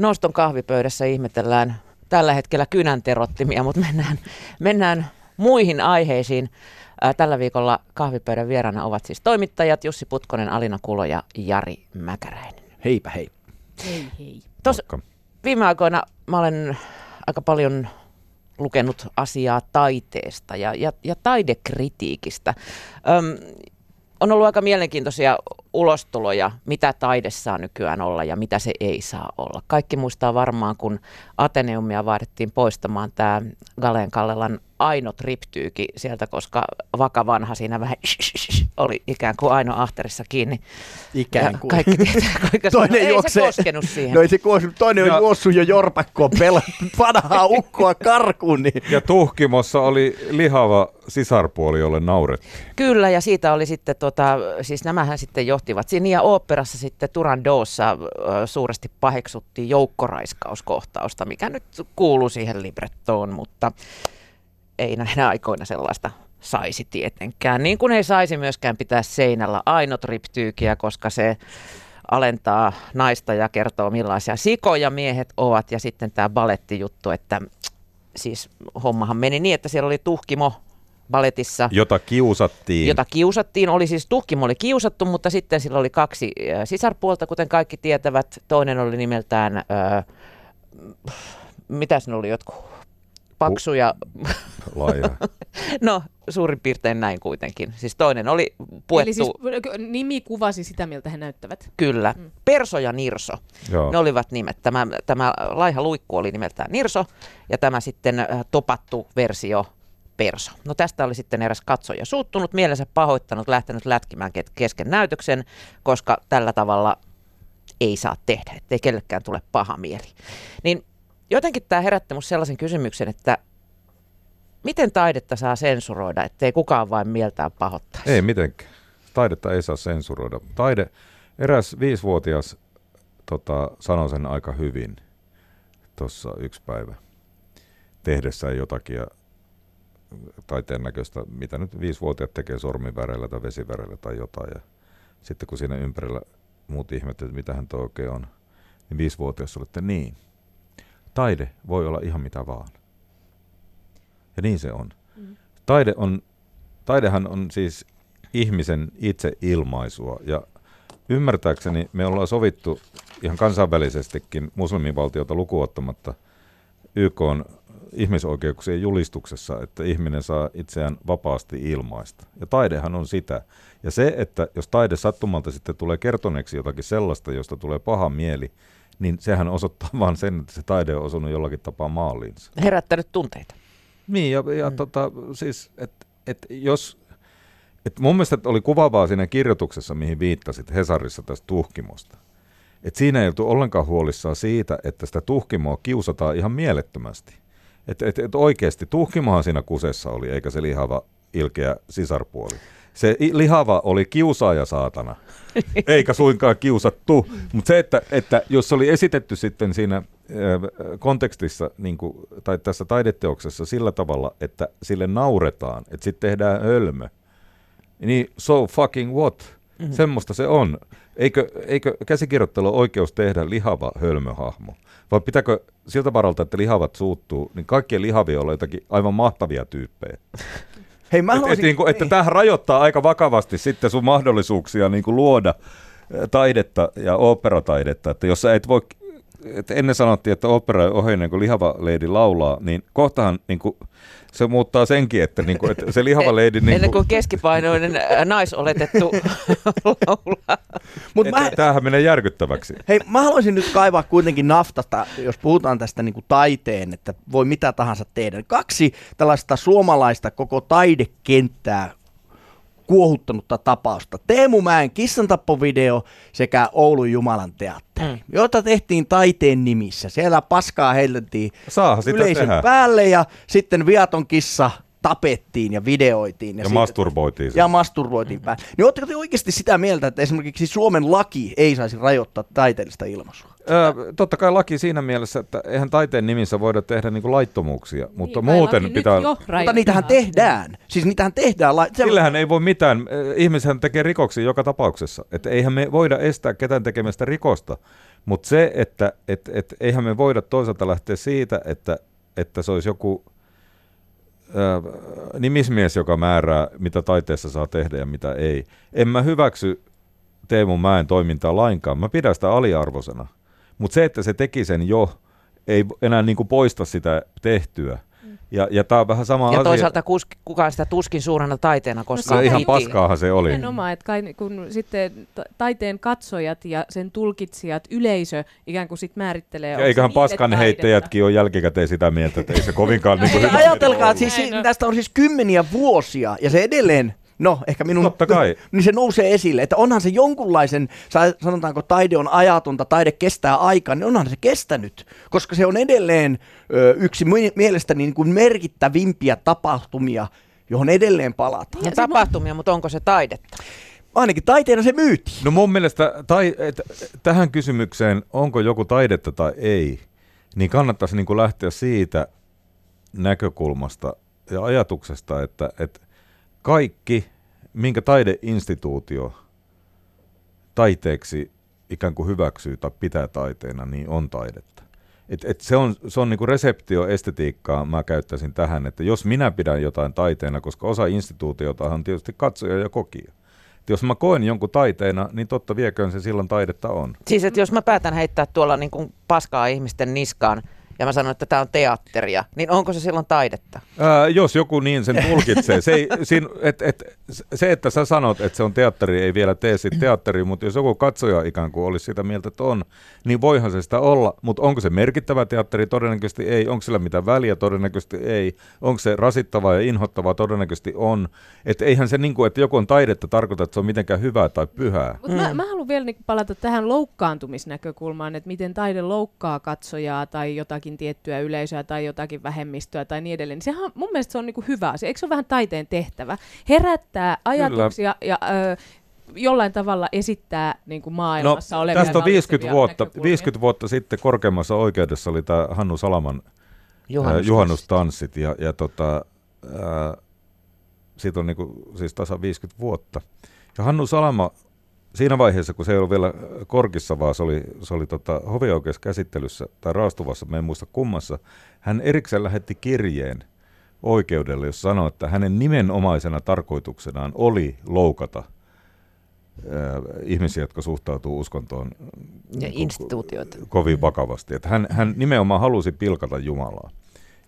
Noston kahvipöydässä ihmetellään tällä hetkellä kynänterottimia, mutta mennään, mennään muihin aiheisiin. Tällä viikolla kahvipöydän vieraana ovat siis toimittajat Jussi Putkonen, Alina Kulo ja Jari Mäkäräinen. Heipä hei. Hei hei. Tos, viime aikoina mä olen aika paljon lukenut asiaa taiteesta ja, ja, ja taidekritiikistä. Öm, on ollut aika mielenkiintoisia ulostuloja, mitä taide saa nykyään olla ja mitä se ei saa olla. Kaikki muistaa varmaan, kun Ateneumia vaadittiin poistamaan tämä Galeen Kallelan Aino triptyyki sieltä, koska vaka vanha siinä vähän oli ikään kuin Aino ahterissa kiinni. Ikään kuin. kaikki tietää, kuinka toinen ei juokse, se koskenut siihen. No ei se koskenut, toinen ja, on juossut jo jorpakkoon pela, vanhaa ukkoa karkuun. Niin. Ja tuhkimossa oli lihava sisarpuoli, jolle naurettiin. Kyllä, ja siitä oli sitten, tota, siis nämähän sitten johtivat. Siinä ja oopperassa sitten Turandoossa suuresti paheksuttiin joukkoraiskauskohtausta, mikä nyt kuuluu siihen librettoon, mutta ei näinä aikoina sellaista saisi tietenkään. Niin kuin ei saisi myöskään pitää seinällä ainotriptyykiä, koska se alentaa naista ja kertoo millaisia sikoja miehet ovat. Ja sitten tämä balettijuttu, että siis hommahan meni niin, että siellä oli tuhkimo baletissa. Jota kiusattiin. Jota kiusattiin. Oli siis tuhkimo oli kiusattu, mutta sitten sillä oli kaksi sisarpuolta, kuten kaikki tietävät. Toinen oli nimeltään, öö, mitä ne oli jotkut paksuja. Laaja. no suurin piirtein näin kuitenkin. Siis toinen oli puettu. Eli siis nimi kuvasi sitä, miltä he näyttävät. Kyllä. Mm. Perso ja Nirso. Joo. Ne olivat nimet. Tämä, tämä laiha luikku oli nimeltään Nirso ja tämä sitten äh, topattu versio Perso. No tästä oli sitten eräs katsoja suuttunut, mielensä pahoittanut, lähtenyt lätkimään kesken näytöksen, koska tällä tavalla ei saa tehdä, ettei kellekään tule paha mieli. Niin jotenkin tämä herätti minusta sellaisen kysymyksen, että miten taidetta saa sensuroida, ettei kukaan vain mieltään pahoittaisi? Ei mitenkään. Taidetta ei saa sensuroida. Taide, eräs viisivuotias tota, sanoi sen aika hyvin tuossa yksi päivä tehdessään jotakin ja taiteen näköistä, mitä nyt viisivuotiaat tekee sormiväreillä tai vesiväreillä tai jotain. Ja sitten kun siinä ympärillä muut ihmettelevät, että mitä hän oikein on, niin viisivuotias oli, että niin, taide voi olla ihan mitä vaan. Ja niin se on. Mm. Taide on, taidehan on siis ihmisen itse ilmaisua ja ymmärtääkseni me ollaan sovittu ihan kansainvälisestikin muslimivaltiota lukuottamatta YK on ihmisoikeuksien julistuksessa, että ihminen saa itseään vapaasti ilmaista. Ja taidehan on sitä. Ja se, että jos taide sattumalta sitten tulee kertoneeksi jotakin sellaista, josta tulee paha mieli, niin sehän osoittaa vain sen, että se taide on osunut jollakin tapaa maaliinsa. Herättänyt tunteita. Niin, ja, ja mm. tota, siis, että et jos, et mun mielestä oli kuvaavaa siinä kirjoituksessa, mihin viittasit Hesarissa tästä tuhkimosta. Et siinä ei oltu ollenkaan huolissaan siitä, että sitä tuhkimoa kiusataan ihan mielettömästi. Että et, et oikeasti tuhkimohan siinä kusessa oli, eikä se lihava ilkeä sisarpuoli. Se lihava oli kiusaaja saatana, eikä suinkaan kiusattu. Mutta se, että, että jos se oli esitetty sitten siinä kontekstissa niin kuin, tai tässä taideteoksessa sillä tavalla, että sille nauretaan, että sitten tehdään hölmö, niin so fucking what? Mm-hmm. Semmoista se on. Eikö, eikö käsikirjoittelu oikeus tehdä lihava hölmöhahmo? Vai pitääkö siltä varalta, että lihavat suuttuu, niin kaikkien lihavia olla jotakin aivan mahtavia tyyppejä? Hei, mä haluaisin... et, et, niin kuin, että tämähän rajoittaa aika vakavasti sitten sun mahdollisuuksia niin kuin luoda taidetta ja operataidetta, että jos sä et voi että ennen sanottiin, että opera ohi ennen kuin lihava leidi laulaa, niin kohtahan niin kuin, se muuttaa senkin, että, niin kuin, että se lihava leidi... Niin ennen kuin keskipainoinen naisoletettu laulaa. Mut mä, tämähän menee järkyttäväksi. Hei, mä haluaisin nyt kaivaa kuitenkin naftasta, jos puhutaan tästä niin kuin taiteen, että voi mitä tahansa tehdä. Kaksi tällaista suomalaista koko taidekenttää kuohuttanutta tapausta. Teemu Mäen kissantappovideo sekä Oulun Jumalan teatteri, mm. jota tehtiin taiteen nimissä. Siellä paskaa heillettiin yleisön tehdä. päälle ja sitten viaton kissa tapettiin ja videoitiin. Ja, ja masturboitiin. Ja masturboitiin päälle. Niin oletteko te oikeasti sitä mieltä, että esimerkiksi Suomen laki ei saisi rajoittaa taiteellista ilmaisua? Öö, totta kai laki siinä mielessä, että eihän taiteen nimissä voida tehdä niinku laittomuuksia, mutta Niin, muuten pitää... Mutta niitähän tehdään. Siis niitähän tehdään. la- Sillähän ei voi mitään. Ihmishän tekee rikoksia joka tapauksessa. Että eihän me voida estää ketään tekemästä rikosta. Mutta se, että et, et, eihän me voida toisaalta lähteä siitä, että, että se olisi joku nimismies, joka määrää, mitä taiteessa saa tehdä ja mitä ei. En mä hyväksy Teemu Mäen toimintaa lainkaan. Mä pidän sitä aliarvoisena. Mutta se, että se teki sen jo, ei enää niinku poista sitä tehtyä. Ja, ja tämä on vähän sama Ja asia. toisaalta kus, kukaan sitä tuskin suurena taiteena, koska se No ihan paskaahan se oli. Nimenomaan, että kai, kun sitten ta- taiteen katsojat ja sen tulkitsijat, yleisö ikään kuin sit määrittelee. Ja eiköhän paskan heittäjätkin ole jälkikäteen sitä mieltä, että ei se kovinkaan niin kuin Ja ajatelkaa, siis, tästä on siis kymmeniä vuosia, ja se edelleen, no ehkä minun, Totta kai. niin se nousee esille, että onhan se jonkunlaisen, sa- sanotaanko taide on ajatonta, taide kestää aikaa, niin onhan se kestänyt, koska se on edelleen ö, yksi mi- mielestäni niin kuin merkittävimpiä tapahtumia, johon edelleen palataan. Ja tapahtumia, mutta onko se taidetta? Ainakin taiteena se myytiin. No mun mielestä tai, et, tähän kysymykseen, onko joku taidetta tai ei, niin kannattaisi niin kuin lähteä siitä näkökulmasta ja ajatuksesta, että, että kaikki, minkä taideinstituutio taiteeksi ikään kuin hyväksyy tai pitää taiteena, niin on taidetta. Et, et se on, se on niinku reseptioestetiikkaa, mä käyttäisin tähän, että jos minä pidän jotain taiteena, koska osa instituutiota on tietysti katsoja ja kokija. Et jos mä koen jonkun taiteena, niin totta vieköön se silloin taidetta on. Siis, että jos mä päätän heittää tuolla niin kuin paskaa ihmisten niskaan ja mä sanon, että tämä on teatteria, niin onko se silloin taidetta? Ää, jos joku niin sen tulkitsee, se, ei, siinä, et, et, se, että sä sanot, että se on teatteri, ei vielä tee siitä teatteria, mutta jos joku katsoja ikään kuin olisi sitä mieltä, että on, niin voihan se sitä olla, mutta onko se merkittävä teatteri? Todennäköisesti ei. Onko sillä mitään väliä? Todennäköisesti ei. Onko se rasittavaa ja inhottavaa? Todennäköisesti on. Että eihän se niin kuin, että joku on taidetta tarkoita, että se on mitenkään hyvää tai pyhää. Mut mä, mä haluan vielä niinku palata tähän loukkaantumisnäkökulmaan, että miten taide loukkaa katsojaa tai jotakin tiettyä yleisöä tai jotakin vähemmistöä tai niin edelleen. Niin sehän, on- mun mielestä se on niinku hyvä asia. Eikö se ole vähän taiteen tehtävä? Herättää ajatuksia ja ö, jollain tavalla esittää niinku maailmassa no, olevia tästä on 50 vallitsevia vuotta, näkökulmia. 50 vuotta sitten korkeimmassa oikeudessa oli tämä Hannu Salaman Juhannus. Juhannus. juhannustanssit ja, ja tota, ää, siitä on niinku, siis tasa 50 vuotta. Ja Hannu Salama siinä vaiheessa, kun se ei ollut vielä korkissa, vaan se oli, se oli tota, hovioikeuskäsittelyssä tai raastuvassa, mä en muista kummassa, hän erikseen lähetti kirjeen oikeudelle, jos sanoi, että hänen nimenomaisena tarkoituksenaan oli loukata ää, ihmisiä, jotka suhtautuu uskontoon Ja niin instituutioita. kovin vakavasti. Että hän, hän nimenomaan halusi pilkata Jumalaa.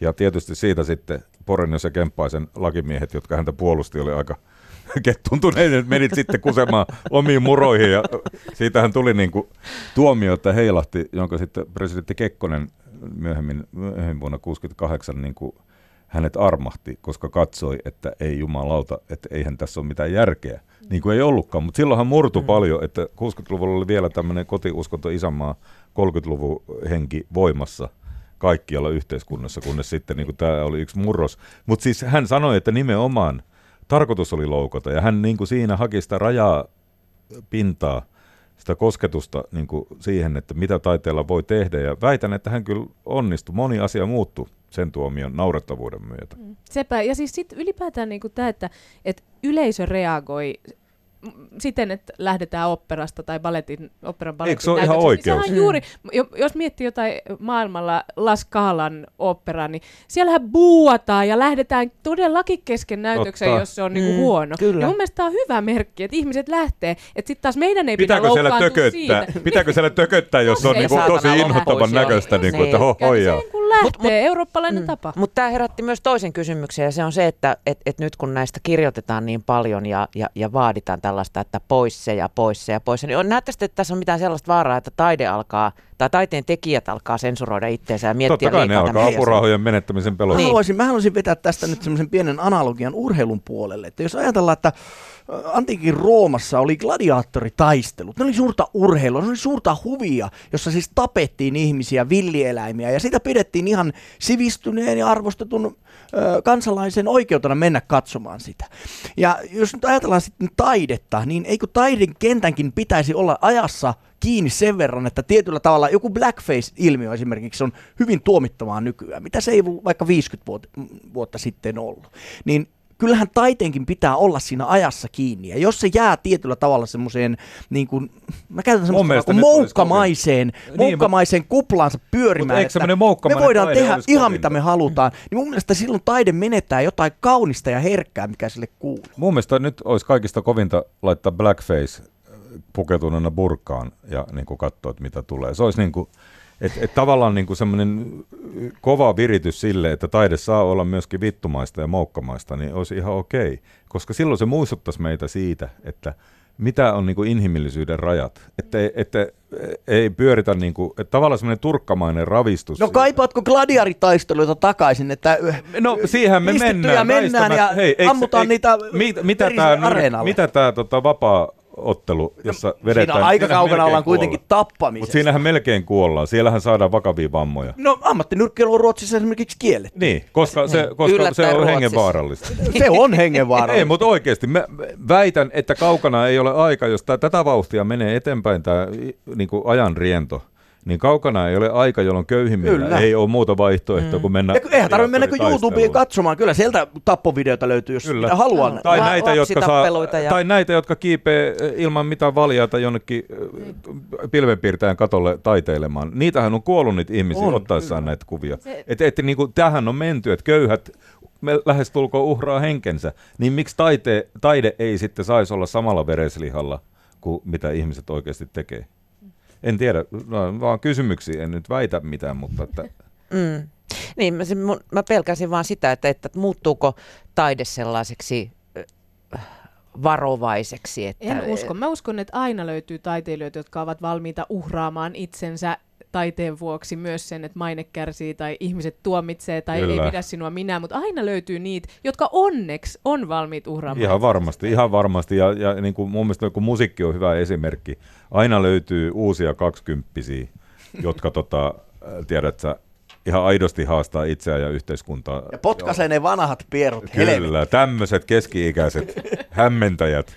Ja tietysti siitä sitten Porenius ja Kemppaisen lakimiehet, jotka häntä puolusti, oli aika kettuntuneet, menit sitten kusemaan omiin muroihin ja siitähän tuli niin kuin tuomio, että heilahti, jonka sitten presidentti Kekkonen myöhemmin, myöhemmin vuonna 1968 niin kuin hänet armahti, koska katsoi, että ei jumalauta, että eihän tässä ole mitään järkeä. Niin kuin ei ollutkaan, mutta silloinhan murtui mm. paljon, että 60-luvulla oli vielä tämmöinen kotiuskonto isänmaa 30-luvun henki voimassa kaikkialla yhteiskunnassa, kunnes sitten niin tämä oli yksi murros. Mutta siis hän sanoi, että nimenomaan tarkoitus oli loukata, ja hän niin kuin siinä haki sitä rajaa pintaa, sitä kosketusta niin kuin siihen, että mitä taiteella voi tehdä, ja väitän, että hän kyllä onnistui. Moni asia muuttui sen tuomion naurettavuuden myötä. Mm. Sepä, ja siis sit ylipäätään niinku tämä, että et yleisö reagoi siten, että lähdetään operasta tai balletin, operan balletin se ole ihan niin oikeus? Sehän on juuri, jo, jos miettii jotain maailmalla La Scalan operaa, niin siellähän buuataan ja lähdetään todellakin kesken näytöksen, Totta. jos se on niinku Mm, huono. kyllä. Ja mun mielestä tämä on hyvä merkki, että ihmiset lähtee. Että sitten taas meidän ei Pitääkö pidä siellä loukkaantua tököttää? siitä. Pitääkö siellä tököttää, jos on se niin kuin saatana tosi inhottavan näköistä, niin kuin, että Niin. ho, hoijaa. Lähtee, Mut- mut- eurooppalainen tapa. Mutta tämä herätti myös toisen kysymyksen ja se on se, että et, et nyt kun näistä kirjoitetaan niin paljon ja, ja, ja vaaditaan tällaista, että pois se ja pois se ja pois se, niin on, näyttäisi, että tässä on mitään sellaista vaaraa, että taide alkaa tai taiteen tekijät alkaa sensuroida itseensä ja miettiä Totta kai ne liikaa alkaa apurahojen menettämisen Mä, pelossa. Niin. haluaisin, mä haluaisin vetää tästä nyt semmoisen pienen analogian urheilun puolelle. Että jos ajatellaan, että antiikin Roomassa oli gladiaattoritaistelut, ne oli suurta urheilua, ne oli suurta huvia, jossa siis tapettiin ihmisiä, villieläimiä, ja sitä pidettiin ihan sivistyneen ja arvostetun ö, kansalaisen oikeutena mennä katsomaan sitä. Ja jos nyt ajatellaan sitten taidetta, niin eikö taiden kentänkin pitäisi olla ajassa kiinni sen verran, että tietyllä tavalla joku blackface-ilmiö esimerkiksi on hyvin tuomittavaa nykyään, mitä se ei vaikka 50 vuotta, vuotta sitten ollut. Niin kyllähän taiteenkin pitää olla siinä ajassa kiinni. Ja jos se jää tietyllä tavalla semmoiseen, niin kuin, mä käytän semmoista kuin moukkamaiseen, niin, moukkamaiseen kuplaansa pyörimään, että me voidaan tehdä ihan mitä me halutaan, niin mun mielestä silloin taide menettää jotain kaunista ja herkkää, mikä sille kuuluu. Mun mielestä nyt olisi kaikista kovinta laittaa blackface pukeutuneena burkaan ja niin kuin katsoa, että mitä tulee. Se olisi niin kuin, et, et tavallaan niin semmoinen kova viritys sille, että taide saa olla myöskin vittumaista ja moukkamaista, niin olisi ihan okei. Koska silloin se muistuttaisi meitä siitä, että mitä on niin kuin inhimillisyyden rajat. Että, että ei pyöritä, niin kuin, että tavallaan semmoinen turkkamainen ravistus. No kaipaatko gladiaritaisteluita takaisin, että no siihen me mennään. mennään ja hei, ammutaan eikö, niitä mit, mitä tämä, mitä tämä tota, vapaa ottelu, jossa no, vedetään... Siinä aika kaukana ollaan kuitenkin tappamisesta. Mutta siinähän melkein kuollaan. Siellähän saadaan vakavia vammoja. No ammattinyrkkeilu on Ruotsissa esimerkiksi kielletty. Niin, koska se, niin. koska se on hengenvaarallista. se on hengenvaarallista. ei, mutta oikeasti mä väitän, että kaukana ei ole aika, jos tää, tätä vauhtia menee eteenpäin tämä niinku ajan riento niin kaukana ei ole aika, jolloin köyhimmillä Kyllä. ei ole muuta vaihtoehtoa mm. kuin mennä... Ja, eihän tarvitse mennä kuin YouTubeen katsomaan, kyllä sieltä tappovideoita löytyy, jos Kyllä. mitä haluaa. No, tai, näitä, jotka saa, ja... tai näitä, jotka kiipee eh, ilman mitään valjata jonnekin mm. pilvenpiirtäjän katolle taiteilemaan. Niitähän on kuollut niitä ihmisiä on, ottaessaan kyllä. näitä kuvia. Se... Et, et, niin kuin, tähän on menty, että köyhät me lähestulkoon uhraa henkensä, niin miksi taite, taide ei sitten saisi olla samalla vereslihalla kuin mitä ihmiset oikeasti tekee? En tiedä, no, vaan kysymyksiä, en nyt väitä mitään, mutta että... Mm. Niin, mä, mä pelkäsin vaan sitä, että, että muuttuuko taide sellaiseksi varovaiseksi. Että... En usko. Mä uskon, että aina löytyy taiteilijoita, jotka ovat valmiita uhraamaan itsensä taiteen vuoksi myös sen, että maine kärsii tai ihmiset tuomitsee tai Kyllä. ei pidä sinua minä, mutta aina löytyy niitä, jotka onneksi on valmiit uhraamaan. Ihan varmasti, ihan varmasti. Ja, ja niin kuin mun mielestä kun musiikki on hyvä esimerkki. Aina löytyy uusia kaksikymppisiä, jotka tota, tiedät sä, ihan aidosti haastaa itseään ja yhteiskuntaa. Ja potkaisee ne vanhat pierut. Kyllä, tämmöiset keski-ikäiset hämmentäjät